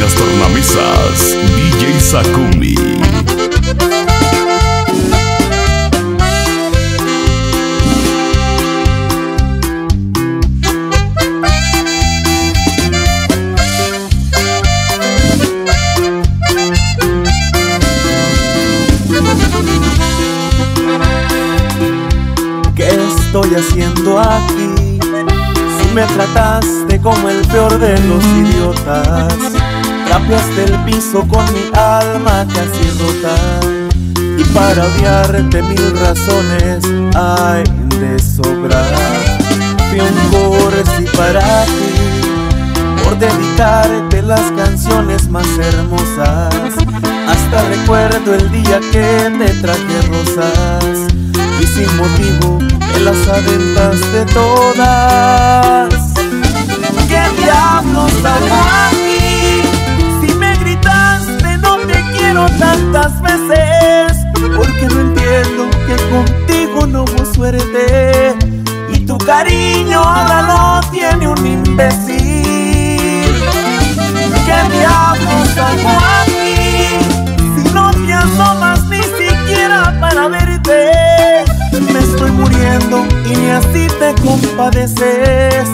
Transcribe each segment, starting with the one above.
Las tornamesas, DJ Sakumi. ¿Qué estoy haciendo aquí? Si me trataste como el peor de los idiotas, cambiaste el piso con mi alma casi rota. Y para odiarte mil razones hay de sobrar. Fui un cursi para ti, por dedicarte las canciones más hermosas. Hasta recuerdo el día que te traje rosas y sin motivo me las aventaste todas. ¿Qué diablos hago tantas veces, porque no entiendo que contigo no hubo suerte y tu cariño ahora lo tiene un imbécil. ¿Qué diablos hago aquí? Si no te asomas ni siquiera para verte me estoy muriendo y ni así te compadeces.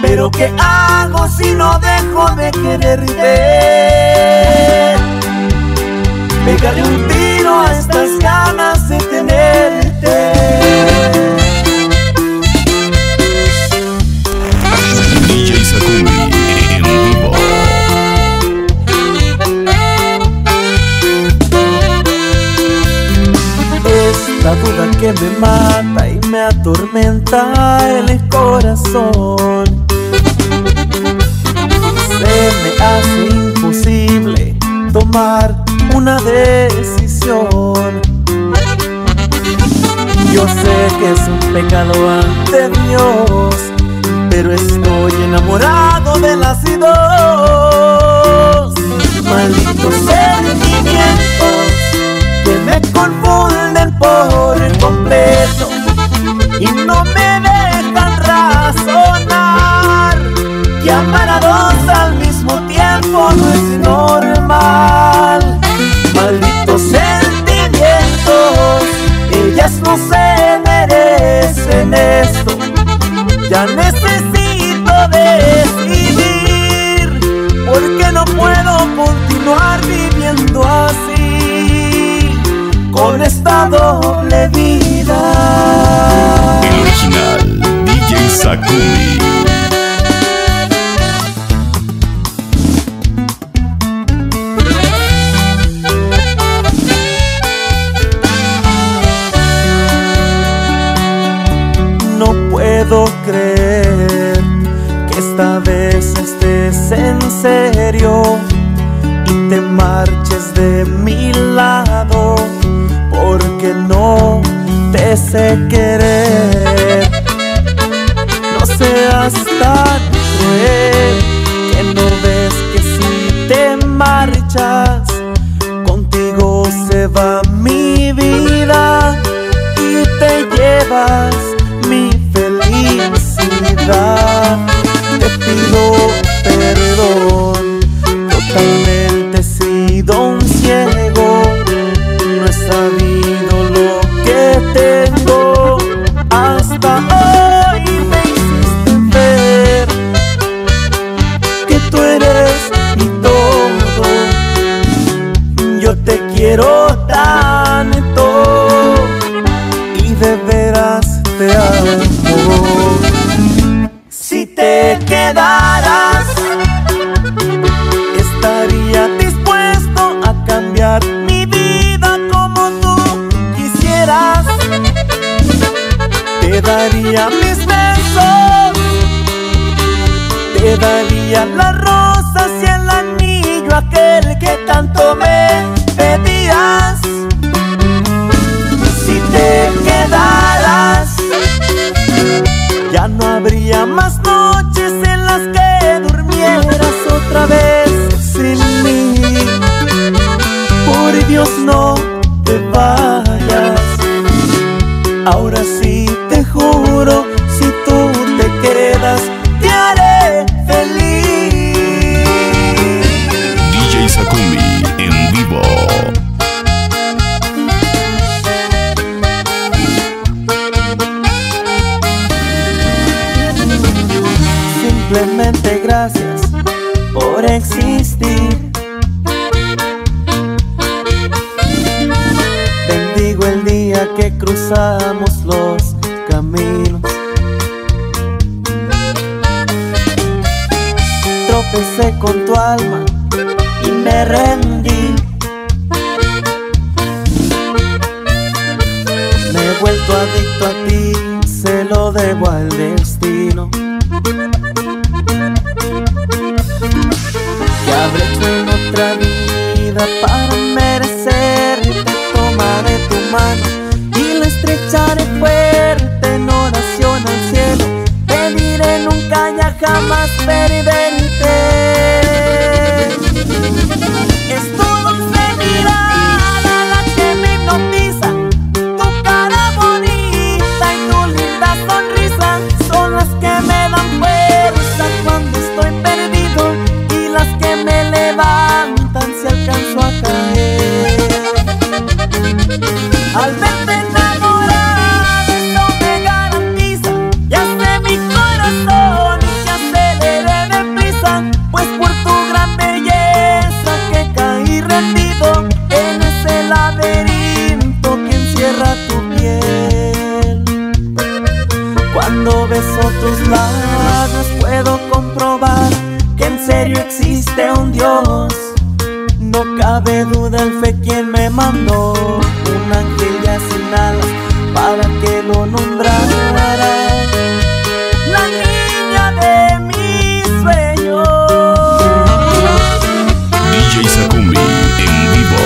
Pero ¿qué hago si no dejo de quererte? Pegarle un tiro a estas ganas de tenerte. DJ Sakumi en vivo. Esta duda que me mata y me atormenta el corazón. Se me hace imposible tomar una decisión. Yo sé que es un pecado ante Dios, pero estoy enamorado de las dos. Malditos sentimientos que me confunden por completo y no me dejan razonar que amar a dos al mismo tiempo no es normal. No se merecen esto. Ya necesito decidir porque no puedo continuar viviendo así con esta doble vida. El original, DJ Sakumi. Esta vez estés en serio y te marches de mi lado porque no te sé querer. Daría mis besos, te daría las rosas y el anillo aquel que tanto me pedías. Si te quedaras, ya no habría más noches en las que durmieras otra vez sin mí. Por Dios no te vayas. Ahora sí que cruzamos los caminos. Tropecé con tu alma y me rendí. Me he vuelto adicto a ti, se lo debo al destino. Que habré hecho en otra vida para merecerte. Tomaré tu mano mandó un ángel ya sin alas para que lo nombrara la niña de mis sueños. DJ Sakumi en vivo.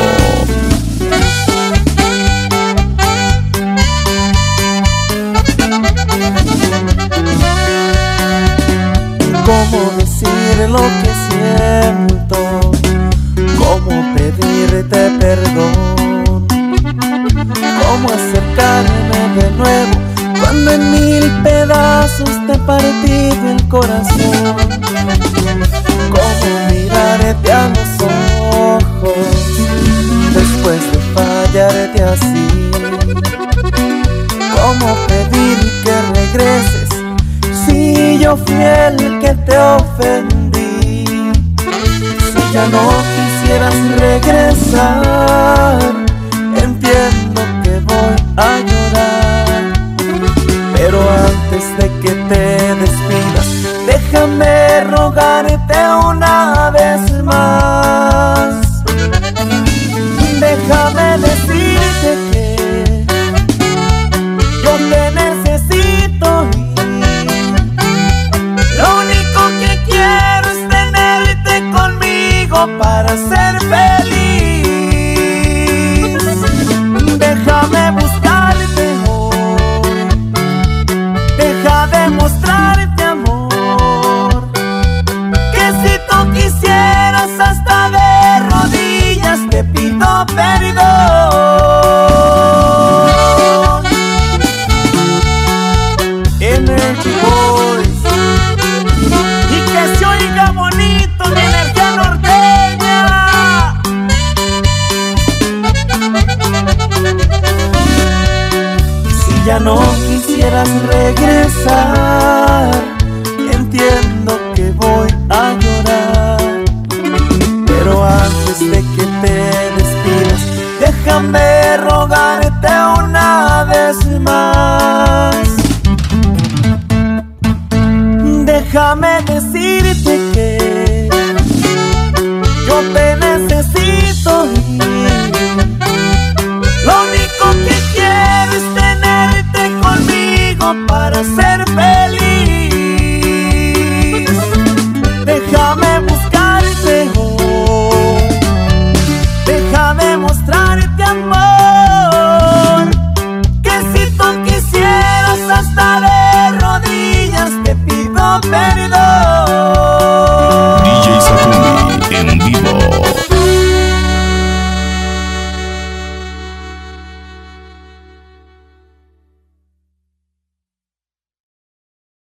¿Cómo decir lo que siento? ¿Cómo pedirte perdón? ¿Cómo acercarme de nuevo cuando en mil pedazos te he partido el corazón? ¿Cómo mirarte a los ojos después de fallarte así? ¿Cómo pedir que regreses si yo fui el que te ofendí? Si ya no quisieras regresar, déjame rogarte una vez más. Déjame decirte quisieras regresar,